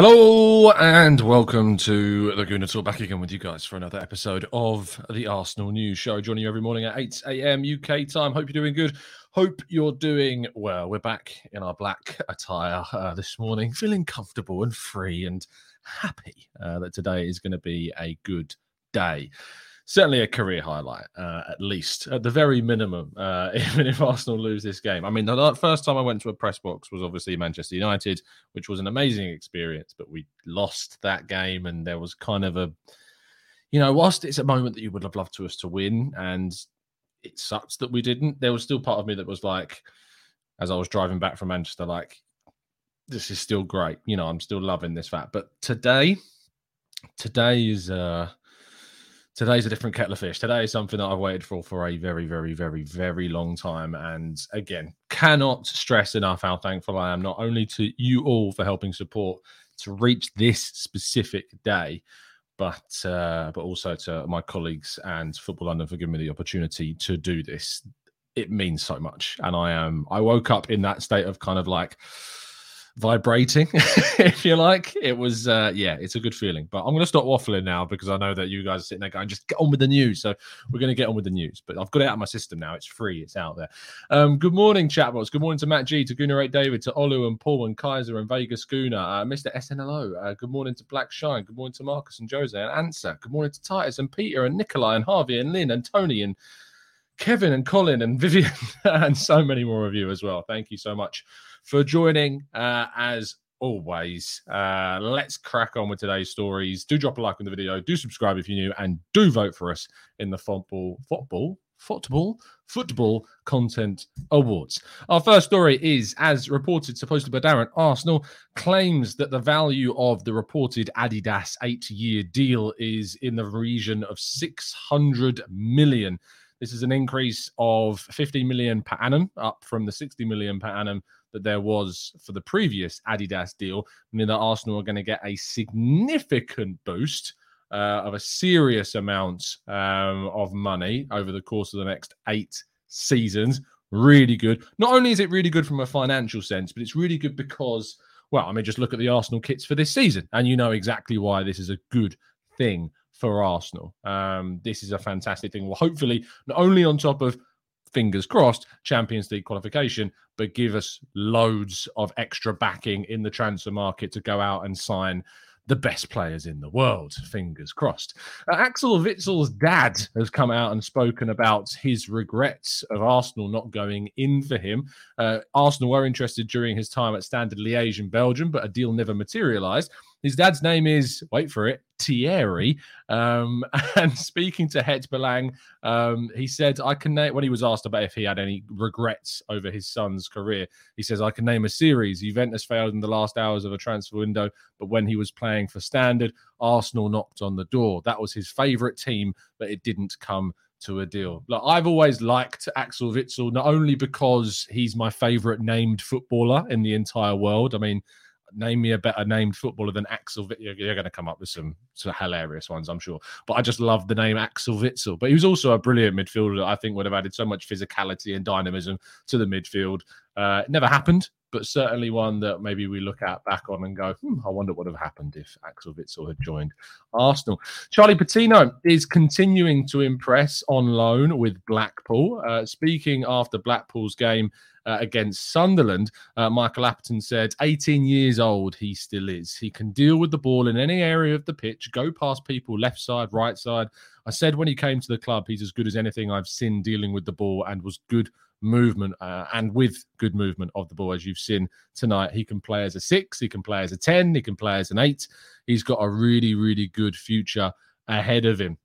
Hello and welcome to the Gooner Talk. Back again with you guys for another episode of the Arsenal News Show. Joining you every morning at 8 a.m. UK time. Hope you're doing good. Hope you're doing well. We're back in our black attire uh, this morning, feeling comfortable and free and happy uh, that today is going to be a good day certainly a career highlight, uh, at least at the very minimum. Uh, even if Arsenal lose this game, I mean, the first time I went to a press box was obviously Manchester United, which was an amazing experience, but we lost that game, and there was kind of a, you know, whilst it's a moment that you would have loved to us to win, and it sucks that we didn't. There was still part of me that was like, as I was driving back from Manchester, like, this is still great. You know, I'm still loving this fact, but today, today is uh today's a different kettle of fish. Today is something that I've waited for for a very, very, very, very long time. And again, cannot stress enough how thankful I am not only to you all for helping support to reach this specific day, but uh, but also to my colleagues and Football London for giving me the opportunity to do this. It means so much, and I am. I woke up in that state of kind of like vibrating, if you like. It was, uh, yeah, it's a good feeling. But I'm going to stop waffling now because I know that you guys are sitting there going, just get on with the news. So we're going to get on with the news. But I've got it out of my system now. It's free. It's out there. Um, good morning, chatbots. Good morning to Matt G, to Gunnar 8 David, to Olu and Paul and Kaiser and Vegas Schooner, uh, Mr. SNLO. Uh, good morning to Black Shine. Good morning to Marcus and Jose and Answer. Good morning to Titus and Peter and Nikolai and Harvey and Lynn and Tony and Kevin and Colin and Vivian and so many more of you as well. Thank you so much for joining uh, as always. Uh, let's crack on with today's stories. Do drop a like on the video, do subscribe if you're new, and do vote for us in the football, football, football, football content awards. Our first story is, as reported supposedly by Darren, Arsenal claims that the value of the reported Adidas eight-year deal is in the region of 600 million. This is an increase of 50 million per annum, up from the 60 million per annum that there was for the previous Adidas deal, meaning that Arsenal are going to get a significant boost uh, of a serious amount um, of money over the course of the next eight seasons. Really good. Not only is it really good from a financial sense, but it's really good because, well, I mean, just look at the Arsenal kits for this season, and you know exactly why this is a good thing for Arsenal. Um, this is a fantastic thing. Well, hopefully, not only on top of fingers crossed, Champions League qualification, but give us loads of extra backing in the transfer market to go out and sign the best players in the world. Fingers crossed. Uh, Axel Witsel's dad has come out and spoken about his regrets of Arsenal not going in for him. Uh, Arsenal were interested during his time at Standard Liège in Belgium, but a deal never materialised. His dad's name is, wait for it, Thierry. Um, and speaking to Het Belang, um, he said, I can name, when he was asked about if he had any regrets over his son's career, he says, I can name a series. Juventus failed in the last hours of a transfer window, but when he was playing for Standard, Arsenal knocked on the door. That was his favourite team, but it didn't come to a deal. Look, I've always liked Axel Witsel, not only because he's my favourite named footballer in the entire world. I mean, name me a better named footballer than Axel. You're, you're going to come up with some, some hilarious ones, I'm sure. But I just love the name Axel Witsel. But he was also a brilliant midfielder. I think would have added so much physicality and dynamism to the midfield. Uh, it never happened, but certainly one that maybe we look at back on and go, hmm, I wonder what would have happened if Axel Witsel had joined Arsenal. Charlie Patino is continuing to impress on loan with Blackpool. Uh, speaking after Blackpool's game uh, against Sunderland, uh, Michael Appleton said, 18 years old, he still is. He can deal with the ball in any area of the pitch, go past people left side, right side. I said when he came to the club, he's as good as anything I've seen dealing with the ball and was good movement uh, and with good movement of the ball, as you've seen tonight. He can play as a six, he can play as a 10, he can play as an eight. He's got a really, really good future ahead of him.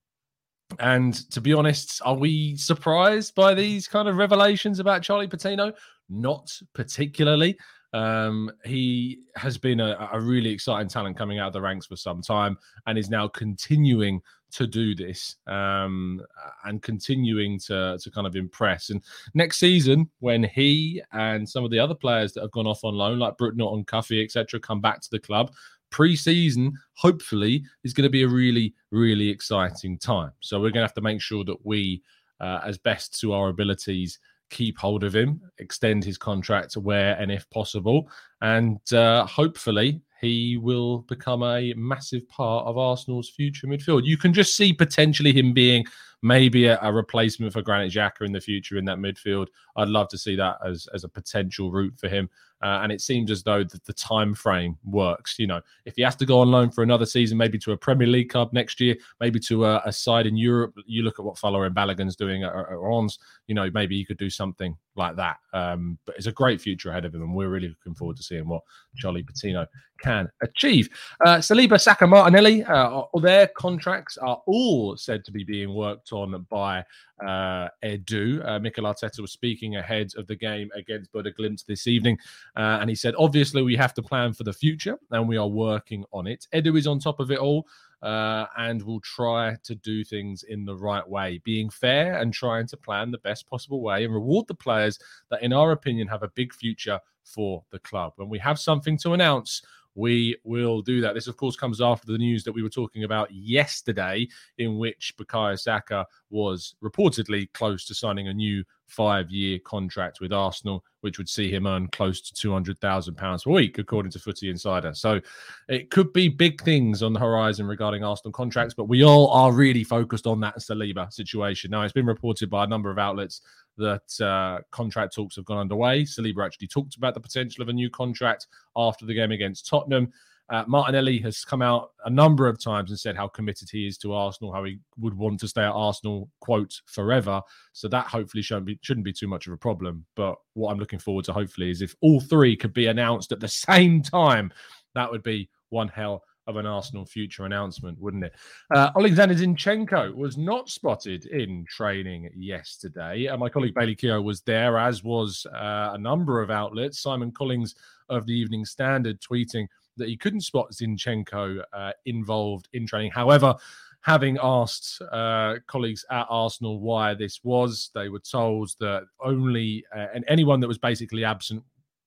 And to be honest, are we surprised by these kind of revelations about Charlie Patino? Not particularly. Um, he has been a, a, really exciting talent coming out of the ranks for some time and is now continuing to do this um, and continuing to, to kind of impress. And next season, when he and some of the other players that have gone off on loan, like Brooke and Cuffy, etc., come back to the club, pre-season hopefully is going to be a really really exciting time so we're going to have to make sure that we uh, as best to our abilities keep hold of him extend his contract where and if possible and uh, hopefully he will become a massive part of Arsenal's future midfield. You can just see potentially him being maybe a, a, replacement for Granit Xhaka in the future in that midfield. I'd love to see that as as a potential route for him. Uh, and it seems as though the, time frame works. You know, if he has to go on loan for another season, maybe to a Premier League club next year, maybe to a, a side in Europe. You look at what Folarin Balogun's doing at, at Reims. You know, maybe he could do something like that. Um, but it's a great future ahead of him, and we're really looking forward to seeing what Charlie Patino can achieve. Uh, Saliba, Saka, Martinelli, uh, their contracts are all said to be being worked on by uh, Edu. Uh, Mikel Arteta was speaking ahead of the game against Bodø/Glimt this evening, uh, and he said, "Obviously, we have to plan for the future, and we are working on it." Edu is on top of it all. Uh, and will try to do things in the right way, being fair and trying to plan the best possible way and reward the players that, in our opinion, have a big future for the club. When we have something to announce, we will do that. This, of course, comes after the news that we were talking about yesterday, in which Bukayo Saka was reportedly close to signing a new five-year contract with Arsenal, which would see him earn close to two hundred thousand pounds per week, according to Footy Insider. So it could be big things on the horizon regarding Arsenal contracts, but we all are really focused on that Saliba situation. Now, it's been reported by a number of outlets that uh, contract talks have gone underway. Saliba actually talked about the potential of a new contract after the game against Tottenham. Uh, Martinelli has come out a number of times and said how committed he is to Arsenal, how he would want to stay at Arsenal, quote, forever. So that hopefully shouldn't be, shouldn't be too much of a problem. But what I'm looking forward to hopefully is if all three could be announced at the same time, that would be one hell of an Arsenal future announcement, wouldn't it? Uh, Alexander Zinchenko was not spotted in training yesterday. Uh, my colleague Bailey Keogh was there, as was uh, a number of outlets. Simon Collins of the Evening Standard tweeting that he couldn't spot Zinchenko uh, involved in training. However, having asked uh, colleagues at Arsenal why this was, they were told that only uh, and anyone that was basically absent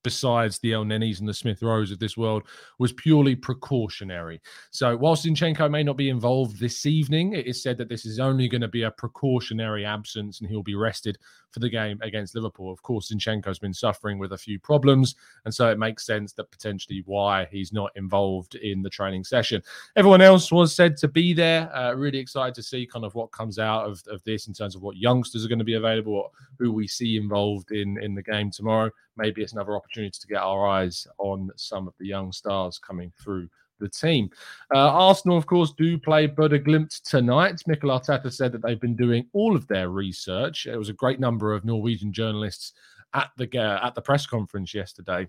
besides the Elnenis and the Smith Rows of this world, was purely precautionary. So, whilst Zinchenko may not be involved this evening, it is said that this is only going to be a precautionary absence and he'll be rested for the game against Liverpool. Of course, Zinchenko's been suffering with a few problems, and so it makes sense that potentially why he's not involved in the training session. Everyone else was said to be there. Uh, really excited to see kind of what comes out of, of this in terms of what youngsters are going to be available, who we see involved in, in the game tomorrow maybe it's another opportunity to get our eyes on some of the young stars coming through the team. Uh, Arsenal, of course, do play Bodø/Glimt tonight. Mikel Arteta said that they've been doing all of their research. It was a great number of Norwegian journalists at the uh, at the press conference yesterday.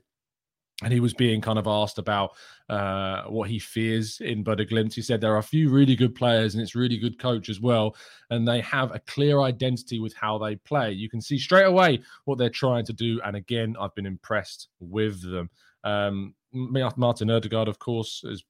and he was being kind of asked about uh, what he fears in Bodø/Glimt. He said there are a few really good players and it's really good coach as well, and they have a clear identity with how they play. You can see straight away what they're trying to do, and again, I've been impressed with them. Um, Martin Ødegaard, of course, is,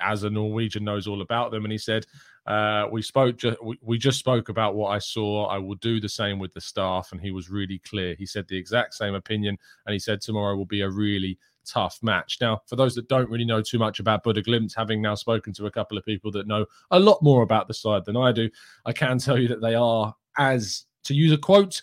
as a Norwegian, knows all about them, and he said, uh, "We spoke, ju- we, just spoke about what I saw. I will do the same with the staff." And he was really clear. He said the exact same opinion, and he said tomorrow will be a really tough match. Now, for those that don't really know too much about Bodø/Glimt, having now spoken to a couple of people that know a lot more about the side than I do, I can tell you that they are, as to use a quote,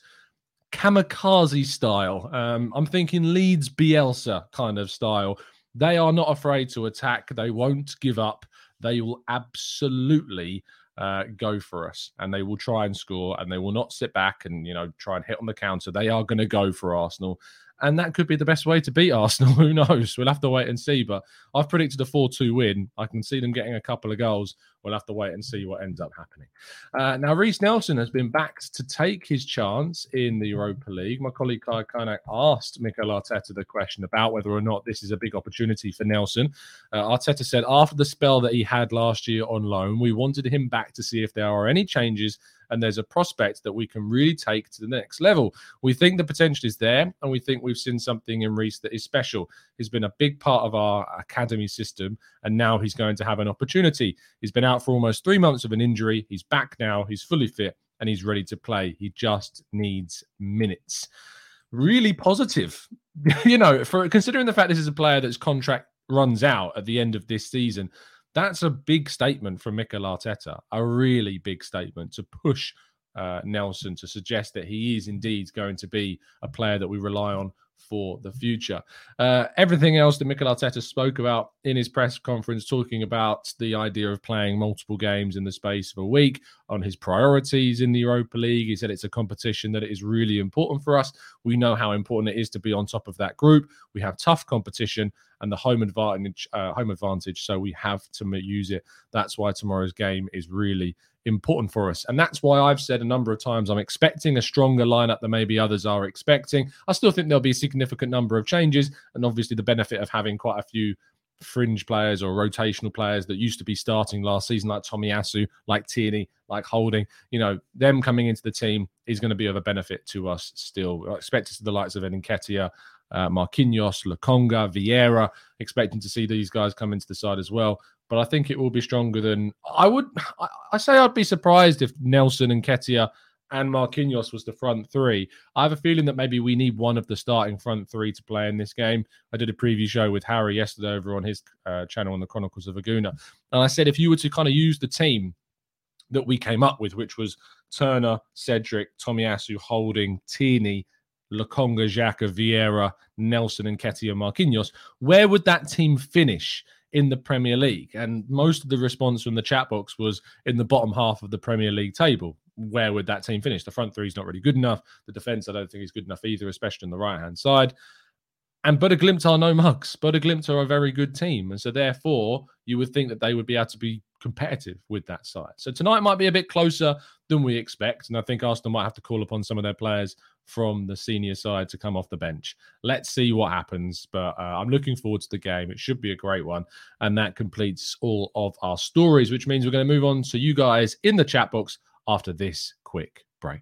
kamikaze style. Um, I'm thinking Leeds Bielsa kind of style. They are not afraid to attack. They won't give up. They will absolutely uh, go for us and they will try and score and they will not sit back and you know try and hit on the counter. They are going to go for Arsenal and that could be the best way to beat Arsenal. Who knows? We'll have to wait and see. But I've predicted a 4 2 win. I can see them getting a couple of goals. We'll have to wait and see what ends up happening. Uh, now, Reiss Nelson has been backed to take his chance in the Europa League. My colleague Kaya Kaynak asked Mikel Arteta the question about whether or not this is a big opportunity for Nelson. Uh, Arteta said after the spell that he had last year on loan, we wanted him back to see if there are any changes and there's a prospect that we can really take to the next level. We think the potential is there, and we think we've seen something in Reiss that is special. He's been a big part of our academy system, and now he's going to have an opportunity. He's been out for almost three months of an injury. He's back now. He's fully fit and he's ready to play. He just needs minutes. Really positive, you know, for considering the fact this is a player that's contract runs out at the end of this season. That's a big statement from Mikel Arteta, a really big statement to push uh, Nelson to suggest that he is indeed going to be a player that we rely on for the future. Uh, everything else that Mikel Arteta spoke about in his press conference, talking about the idea of playing multiple games in the space of a week, on his priorities in the Europa League. He said it's a competition that is really important for us. We know how important it is to be on top of that group. We have tough competition and the home advantage, uh, home advantage, so we have to use it. That's why tomorrow's game is really important for us. And that's why I've said a number of times I'm expecting a stronger lineup than maybe others are expecting. I still think there'll be a significant number of changes, and obviously the benefit of having quite a few fringe players or rotational players that used to be starting last season, like Tomiyasu, like Tierney, like Holding, you know, them coming into the team is going to be of a benefit to us still. I expect to see the likes of Nketiah, uh, Marquinhos, Lokonga, Vieira, expecting to see these guys come into the side as well but I think it will be stronger than I would. I, I say I'd be surprised if Nelson and Nketiah and Marquinhos was the front three. I have a feeling that maybe we need one of the starting front three to play in this game. I did a preview show with Harry yesterday over on his uh, channel on the Chronicles of a Gooner, and I said if you were to kind of use the team that we came up with, which was Turner, Cedric, Tomiyasu, Holding, Tierney, Lokonga, Xhaka, Vieira, Nelson, and Nketiah Marquinhos, where would that team finish? In the Premier League. And most of the response from the chat box was in the bottom half of the Premier League table. Where would that team finish? The front three is not really good enough. The defence, I don't think, is good enough either, especially on the right hand side. And Bodø/Glimt are no mugs. Bodø/Glimt are a very good team. And so, therefore, you would think that they would be able to be competitive with that side. So, tonight might be a bit closer than we expect. And I think Arsenal might have to call upon some of their players from the senior side to come off the bench. Let's see what happens. But uh, I'm looking forward to the game. It should be a great one. And that completes all of our stories, which means we're going to move on to you guys in the chat box after this quick break.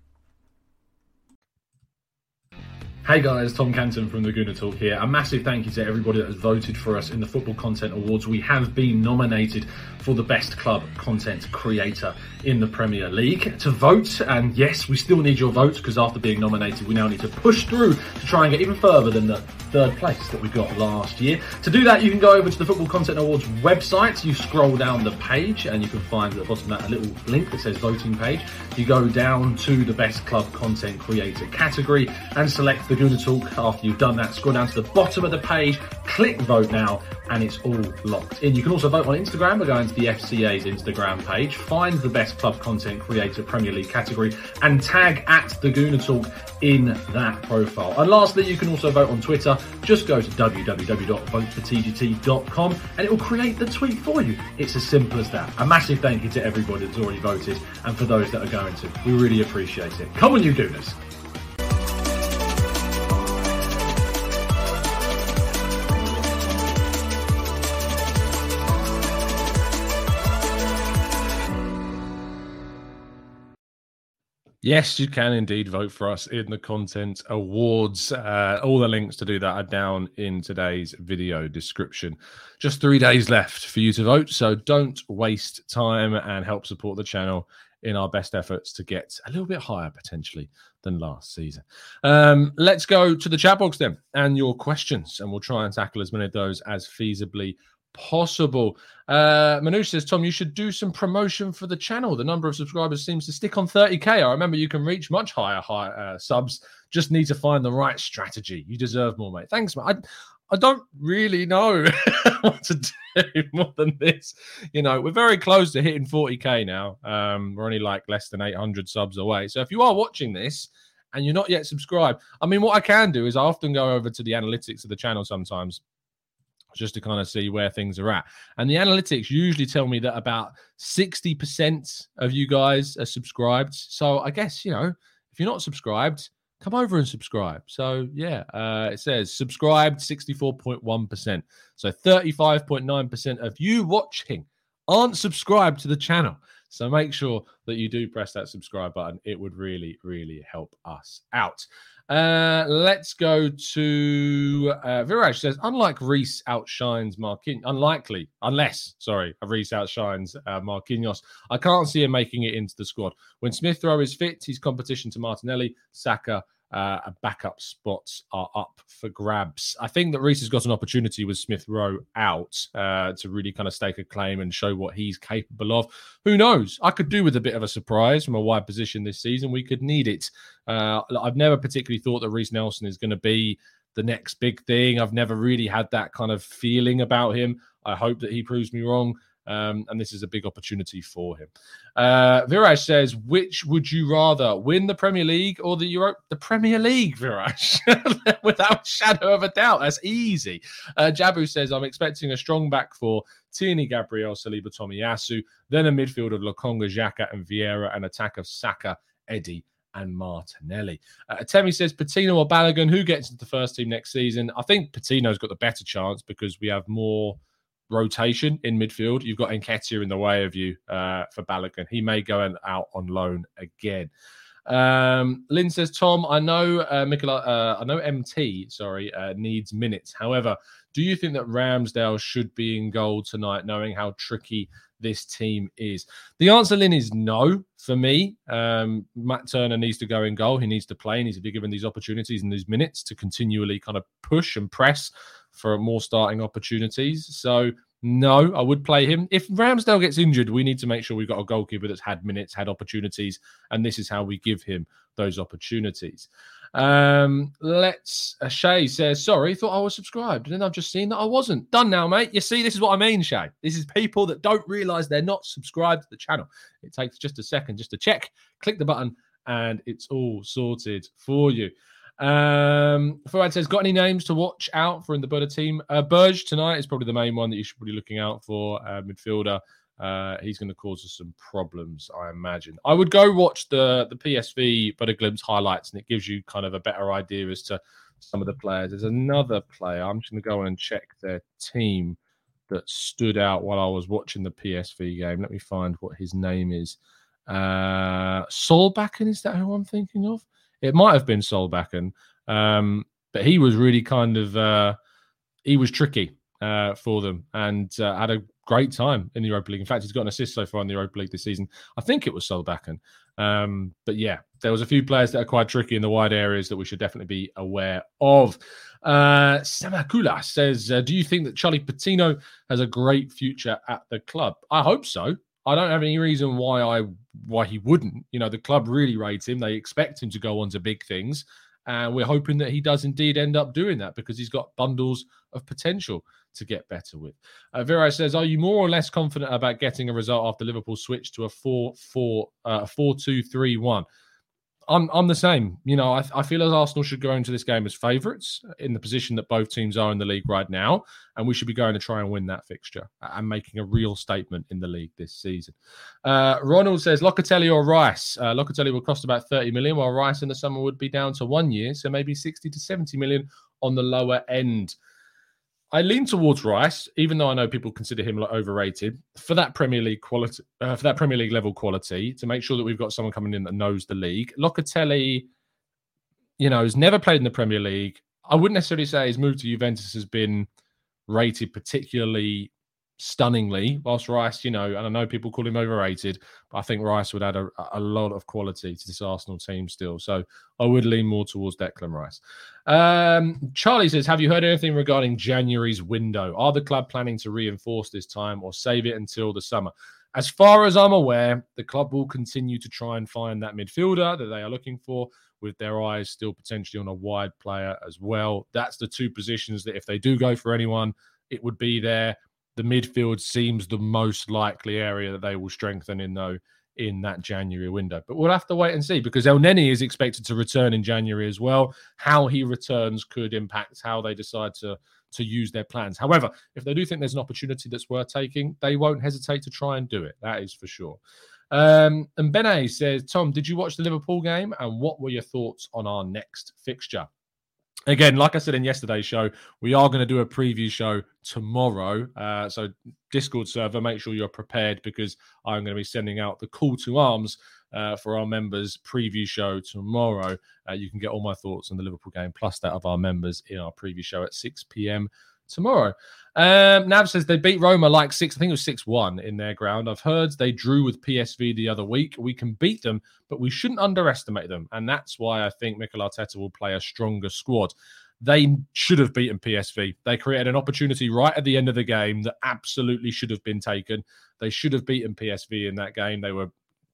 Hey guys, Tom Canton from the Gooner Talk here. A massive thank you to everybody that has voted for us in the Football Content Awards. We have been nominated for the best club content creator in the Premier League. To vote, and yes, we still need your votes because after being nominated, we now need to push through to try and get even further than the third place that we got last year. To do that, you can go over to the Football Content Awards website. You scroll down the page and you can find at the bottom that a little link that says voting page. You go down to the best club content creator category and select the Gooner Talk. After you've done that, scroll down to the bottom of the page, click vote now, and it's all locked in. You can also vote on Instagram by going to the FCA's Instagram page, find the best club content creator Premier League category, and tag at the Gooner Talk in that profile. And lastly, you can also vote on Twitter. Just go to www.votefortgt.com and it will create the tweet for you. It's as simple as that. A massive thank you to everybody that's already voted and for those that are going to. We really appreciate it. Come on, you Gooners. Yes, you can indeed vote for us in the content awards. Uh, all the links to do that are down in today's video description. Just three days left for you to vote, so don't waste time and help support the channel in our best efforts to get a little bit higher potentially than last season. Um, let's go to the chat box then and your questions, and we'll try and tackle as many of those as feasibly possible. Uh, Manoush says, Tom, you should do some promotion for the channel. The number of subscribers seems to stick on 30k. I remember you can reach much higher, higher uh, subs. Just need to find the right strategy. You deserve more, mate. Thanks, mate. I, I don't really know what to do more than this. You know, we're very close to hitting 40k now. Um, we're only like less than 800 subs away. So if you are watching this and you're not yet subscribed, I mean, what I can do is I often go over to the analytics of the channel sometimes just to kind of see where things are at. And the analytics usually tell me that about 60% of you guys are subscribed. So I guess, you know, if you're not subscribed, come over and subscribe. So yeah, uh, it says subscribed 64.1%. So 35.9% of you watching aren't subscribed to the channel. So make sure that you do press that subscribe button. It would really, really help us out. Uh, let's go to uh, Viraj says, unlike Reiss outshines Marquinhos, unlikely, unless, sorry, Reiss outshines uh, Marquinhos, I can't see him making it into the squad. When Smith Rowe is fit, he's competition to Martinelli, Saka, uh, backup spots are up for grabs. I think that Reiss has got an opportunity with Smith Rowe out uh, to really kind of stake a claim and show what he's capable of. Who knows? I could do with a bit of a surprise from a wide position this season. We could need it. Uh, I've never particularly thought that Reiss Nelson is going to be the next big thing. I've never really had that kind of feeling about him. I hope that he proves me wrong. Um, and this is a big opportunity for him. Uh, Viraj says, which would you rather win the Premier League or the Europe? The Premier League, Viraj, without a shadow of a doubt. That's easy. Uh, Jabu says, I'm expecting a strong back for Tierney, Gabriel, Saliba, Tomiyasu, then a midfield of Lokonga, Xhaka, and Vieira, an attack of Saka, Eddie, and Martinelli. Uh, Temi says Patino or Balogun, who gets into the first team next season? I think Patino's got the better chance because we have more rotation in midfield. You've got Nketiah in the way of you uh, for Balogun. He may go out on loan again. Um, Lynn says, Tom, I know uh, Mikola, uh, I know MT, sorry, uh, needs minutes. However, do you think that Ramsdale should be in goal tonight, knowing how tricky this team is? The answer, Lynn, is no for me. Um, Matt Turner needs to go in goal. He needs to play. He needs to be given these opportunities and these minutes to continually kind of push and press for more starting opportunities. So no, I would play him. If Ramsdale gets injured, we need to make sure we've got a goalkeeper that's had minutes, had opportunities, and this is how we give him those opportunities. Um, let's uh, Shay says, sorry, thought I was subscribed. And then I've just seen that I wasn't. Done now, mate. You see, this is what I mean, Shay. This is people that don't realize they're not subscribed to the channel. It takes just a second just to check, click the button, and it's all sorted for you. Um, Fuad says, got any names to watch out for in the Bodø team? Uh, Berg tonight is probably the main one that you should be looking out for. Uh, midfielder. Uh, he's going to cause us some problems, I imagine. I would go watch the the PSV Bodø/Glimt highlights, and it gives you kind of a better idea as to some of the players. There's another player. I'm just going to go and check their team that stood out while I was watching the PSV game. Let me find what his name is. Uh, Solbakken, is that who I'm thinking of? It might have been Solbakken. Um, but he was really kind of uh, he was tricky uh, for them and uh, had a great time in the Europa League. In fact, he's got an assist so far in the Europa League this season. I think it was Solbakken. Um, but yeah, there was a few players that are quite tricky in the wide areas that we should definitely be aware of. Uh, Samakula says, uh, "Do you think that Charlie Patino has a great future at the club? I hope so. I don't have any reason why I why he wouldn't. You know, the club really rates him. They expect him to go on to big things, and we're hoping that he does indeed end up doing that because he's got bundles of potential to get better with. Uh, says, "Are you more or less confident about getting a result after Liverpool switch to a four four uh, four two three one?" I'm I'm the same. You know, I, I feel as Arsenal should go into this game as favourites in the position that both teams are in the league right now, and we should be going to try and win that fixture and making a real statement in the league this season. Uh, Ronald says Locatelli or Rice. Uh, Locatelli will cost about 30 million, while Rice in the summer would be down to one year, so maybe 60 to 70 million on the lower end. I lean towards Rice, even though I know people consider him like overrated for that Premier League quality, uh, for that Premier League level quality, to make sure that we've got someone coming in that knows the league. Locatelli, you know, has never played in the Premier League. I wouldn't necessarily say his move to Juventus has been rated particularly stunningly. Whilst Rice, you know, and I know people call him overrated, but I think Rice would add a, a lot of quality to this Arsenal team still. So I would lean more towards Declan Rice. Um, Charlie says, Have you heard anything regarding January's window? Are the club planning to reinforce this time or save it until the summer? As far as I'm aware, the club will continue to try and find that midfielder that they are looking for, with their eyes still potentially on a wide player as well. That's the two positions that if they do go for anyone, it would be there the midfield seems the most likely area that they will strengthen in though in that January window. But we'll have to wait and see because Elneny is expected to return in January as well. How he returns could impact how they decide to to use their plans. However, if they do think there's an opportunity that's worth taking, they won't hesitate to try and do it. That is for sure. Um, and Bene says, Tom, did you watch the Liverpool game? And what were your thoughts on our next fixture? Again, like I said in yesterday's show, we are going to do a preview show tomorrow. Uh, so, Discord server, make sure you're prepared because I'm going to be sending out the call to arms uh, for our members preview show tomorrow. Uh, you can get all my thoughts on the Liverpool game plus that of our members in our preview show at 6 p.m tomorrow. Um, Nav says they beat Roma like six, I think it was 6 1 in their ground. I've heard they drew with PSV the other week. We can beat them, but we shouldn't underestimate them. And that's why I think Mikel Arteta will play a stronger squad. They should have beaten PSV. They created an opportunity right at the end of the game that absolutely should have been taken. They should have beaten PSV in that game. They were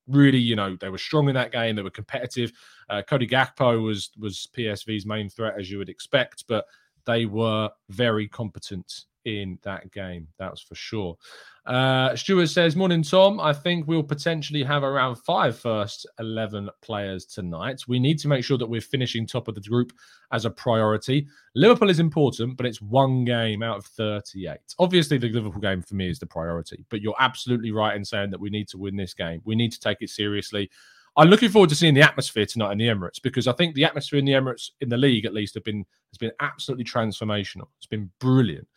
really, you know, they were strong in that game. They were competitive. Uh, Cody Gakpo was was PSV's main threat, as you would expect, but they were very competent in that game. That's for sure. Uh, Stuart says, Morning, Tom. I think we'll potentially have around five first 11 players tonight. We need to make sure that we're finishing top of the group as a priority. Liverpool is important, but it's one game out of 38. Obviously, the Liverpool game for me is the priority, but you're absolutely right in saying that we need to win this game. We need to take it seriously. I'm looking forward to seeing the atmosphere tonight in the Emirates because I think the atmosphere in the Emirates, in the league at least, have been has been absolutely transformational. It's been brilliant,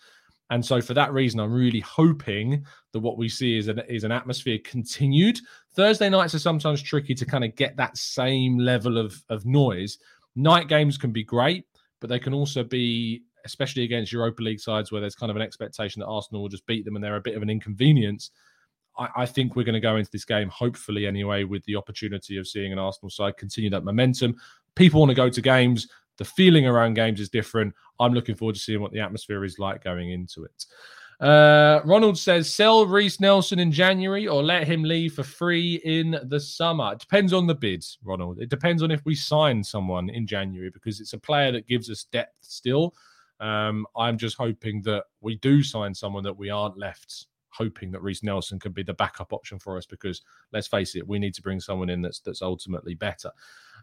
and so for that reason, I'm really hoping that what we see is an is an atmosphere continued. Thursday nights are sometimes tricky to kind of get that same level of of noise. Night games can be great, but they can also be especially against Europa League sides where there's kind of an expectation that Arsenal will just beat them and they're a bit of an inconvenience. I, think we're going to go into this game, hopefully anyway, with the opportunity of seeing an Arsenal side continue that momentum. People want to go to games. The feeling around games is different. I'm looking forward to seeing what the atmosphere is like going into it. Uh, Ronald says, sell Reiss Nelson in January or let him leave for free in the summer. It depends on the bids, Ronald. It depends on if we sign someone in January because it's a player that gives us depth still. Um, I'm just hoping that we do sign someone that we aren't left hoping that Reiss Nelson could be the backup option for us because let's face it, we need to bring someone in that's that's ultimately better.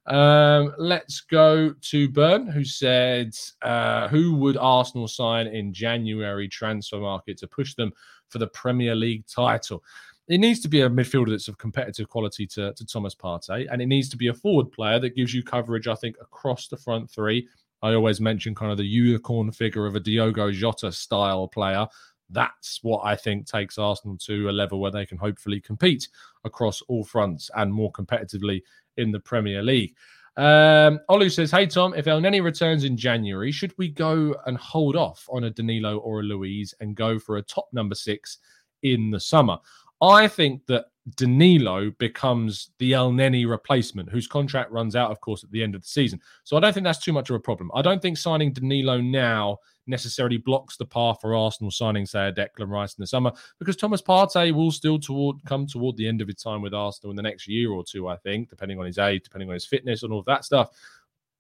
Um, let's go to Burn, who said, uh, "Who would Arsenal sign in January transfer market to push them for the Premier League title?" It needs to be a midfielder that's of competitive quality to, to Thomas Partey, and it needs to be a forward player that gives you coverage, I think, across the front three. I always mention kind of the unicorn figure of a Diogo Jota style player that's what I think takes Arsenal to a level where they can hopefully compete across all fronts and more competitively in the Premier League. Um, Olu says, Hey, Tom, if Elneny returns in January, should we go and hold off on a Danilo or a Luiz and go for a top number six in the summer? I think that Danilo becomes the Elneny replacement, whose contract runs out, of course, at the end of the season. So I don't think that's too much of a problem. I don't think signing Danilo now necessarily blocks the path for Arsenal signing, say, a Declan Rice in the summer, because Thomas Partey will still toward come toward the end of his time with Arsenal in the next year or two, I think, depending on his age, depending on his fitness, and all that stuff.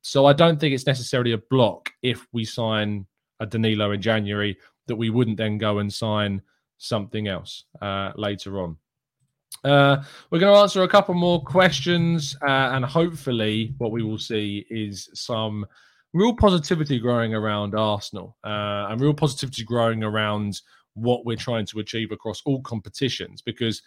So I don't think it's necessarily a block if we sign a Danilo in January that we wouldn't then go and sign something else uh, later on. Uh, we're going to answer a couple more questions, uh, and hopefully, what we will see is some real positivity growing around Arsenal uh, and real positivity growing around what we're trying to achieve across all competitions because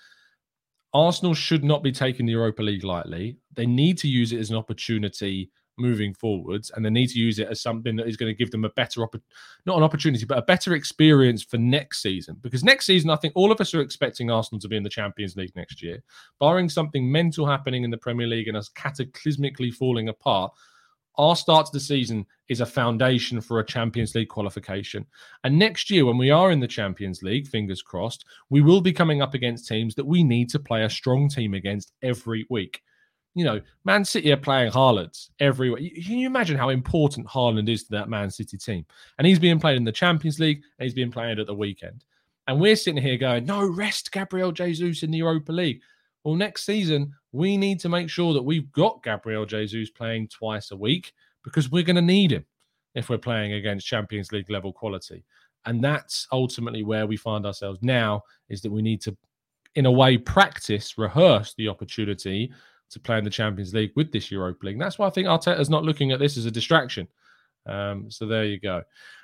Arsenal should not be taking the Europa League lightly. They need to use it as an opportunity moving forwards and they need to use it as something that is going to give them a better opp- not an opportunity but a better experience for next season because next season I think all of us are expecting Arsenal to be in the Champions League next year barring something mental happening in the Premier League and us cataclysmically falling apart our start to the season is a foundation for a Champions League qualification. And next year, when we are in the Champions League, fingers crossed, we will be coming up against teams that we need to play a strong team against every week. You know, Man City are playing Haaland everywhere. Can you imagine how important Haaland is to that Man City team? And he's being played in the Champions League and he's being played at the weekend. And we're sitting here going, no, rest Gabriel Jesus in the Europa League. Well, next season, we need to make sure that we've got Gabriel Jesus playing twice a week because we're going to need him if we're playing against Champions League level quality. And that's ultimately where we find ourselves now is that we need to, in a way, practice, rehearse the opportunity to play in the Champions League with this Europa League. That's why I think Arteta's not looking at this as a distraction. Um, so there you go.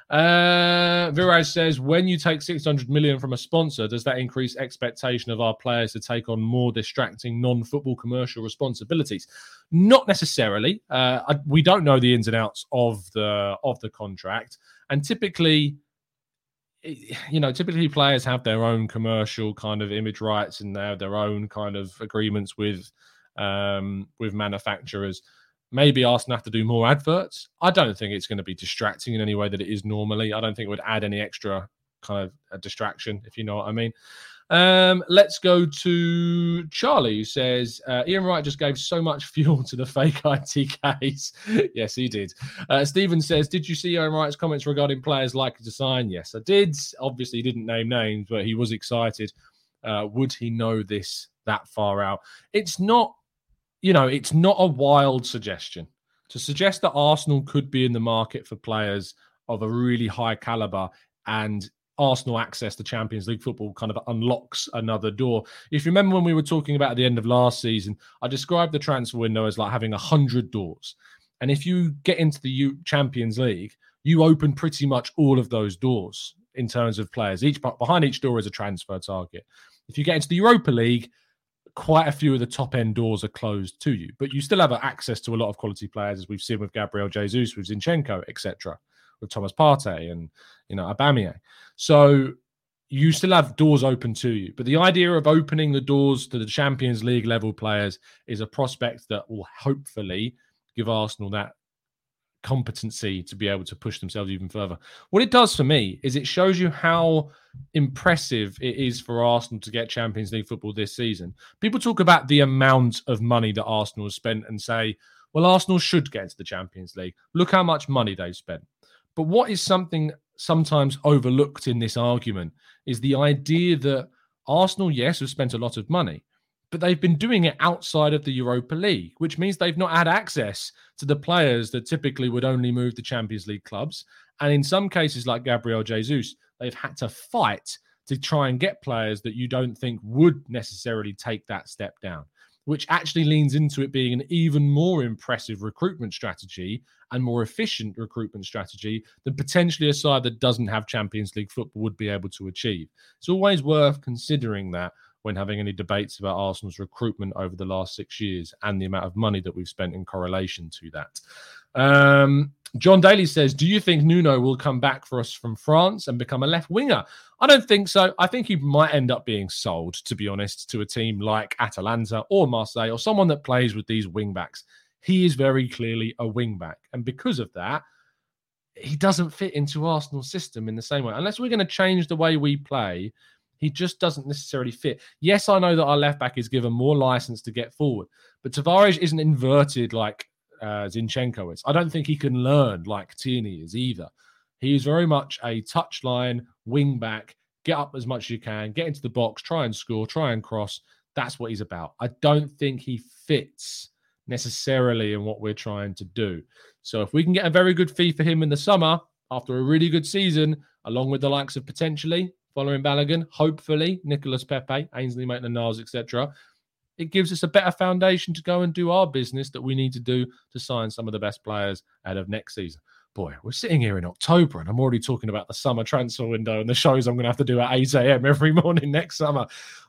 Uh, Viraj says, when you take 600 million from a sponsor, does that increase expectation of our players to take on more distracting non-football commercial responsibilities? Not necessarily. Uh, I, we don't know the ins and outs of the of the contract, and typically, you know, typically players have their own commercial kind of image rights and they have their own kind of agreements with um, with manufacturers. Maybe Arsenal have to do more adverts. I don't think it's going to be distracting in any way that it is normally. I don't think it would add any extra kind of a distraction, if you know what I mean. Um, let's go to Charlie, who says uh, Ian Wright just gave so much fuel to the fake IT case. yes, he did. Uh, Stephen says, Did you see Ian Wright's comments regarding players likely to sign? Yes, I did. Obviously, he didn't name names, but he was excited. Uh, would he know this that far out? It's not you know, it's not a wild suggestion to suggest that Arsenal could be in the market for players of a really high caliber and Arsenal access to Champions League football kind of unlocks another door. If you remember when we were talking about at the end of last season, I described the transfer window as like having a hundred doors. And if you get into the Champions League, you open pretty much all of those doors in terms of players. Each behind each door is a transfer target. If you get into the Europa League, quite a few of the top end doors are closed to you, but you still have access to a lot of quality players, as we've seen with Gabriel Jesus, with Zinchenko, etc., with Thomas Partey and you know Aubameyang. So you still have doors open to you, but the idea of opening the doors to the Champions League level players is a prospect that will hopefully give Arsenal that competency to be able to push themselves even further. What it does for me is it shows you how impressive it is for Arsenal to get Champions League football this season. People talk about the amount of money that Arsenal has spent and say, well, Arsenal should get into the Champions League. Look how much money they've spent. But what is something sometimes overlooked in this argument is the idea that Arsenal, yes, have spent a lot of money, but they've been doing it outside of the Europa League, which means they've not had access to the players that typically would only move to Champions League clubs. And in some cases, like Gabriel Jesus, they've had to fight to try and get players that you don't think would necessarily take that step down, which actually leans into it being an even more impressive recruitment strategy and more efficient recruitment strategy than potentially a side that doesn't have Champions League football would be able to achieve. It's always worth considering that when having any debates about Arsenal's recruitment over the last six years and the amount of money that we've spent in correlation to that. Um, John Daly says, Do you think Nuno will come back for us from France and become a left winger? I don't think so. I think he might end up being sold, to be honest, to a team like Atalanta or Marseille or someone that plays with these wing backs. He is very clearly a wing back. And because of that, he doesn't fit into Arsenal's system in the same way. Unless we're going to change the way we play, he just doesn't necessarily fit. Yes, I know that our left back is given more license to get forward, but Tavares isn't inverted like uh, Zinchenko is. I don't think he can learn like Tierney is either. He is very much a touchline wing back. Get up as much as you can, get into the box, try and score, try and cross. That's what he's about. I don't think he fits necessarily in what we're trying to do. So if we can get a very good fee for him in the summer after a really good season, along with the likes of potentially following Balogun, hopefully Nicolas Pepe, Ainsley Maitland-Niles, etc., it gives us a better foundation to go and do our business that we need to do to sign some of the best players out of next season. Boy, we're sitting here in October and I'm already talking about the summer transfer window and the shows I'm going to have to do at 8 a.m. every morning next summer.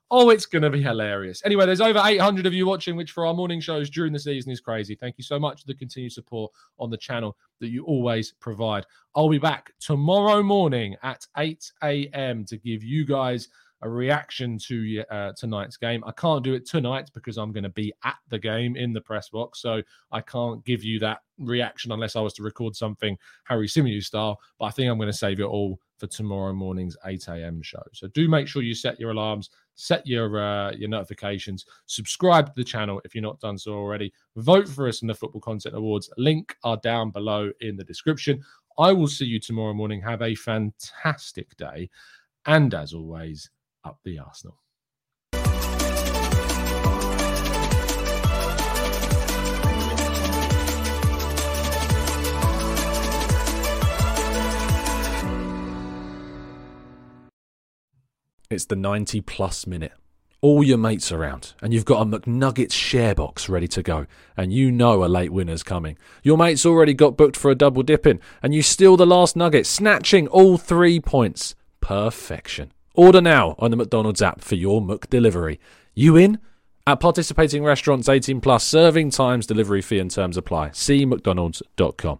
Oh, it's going to be hilarious. Anyway, there's over 800 of you watching, which for our morning shows during the season is crazy. Thank you so much for the continued support on the channel that you always provide. I'll be back tomorrow morning at 8 a.m. to give you guys a reaction to uh, tonight's game. I can't do it tonight because I'm going to be at the game in the press box, so I can't give you that reaction unless I was to record something Harry Symeou style. But I think I'm going to save it all for tomorrow morning's 8 a.m. show. So do make sure you set your alarms, set your uh, your notifications, subscribe to the channel if you're not done so already. Vote for us in the Football Content Awards. Link are down below in the description. I will see you tomorrow morning. Have a fantastic day. And as always, up the Arsenal. It's the 90 plus minute. All your mates around, and you've got a McNuggets share box ready to go, and you know a late winner's coming. Your mate's already got booked for a double dipping, and you steal the last nugget, snatching all three points. Perfection. Order now on the McDonald's app for your McDelivery. You in? At participating restaurants 18 plus, serving times, delivery fee and terms apply. See mcdonalds.com.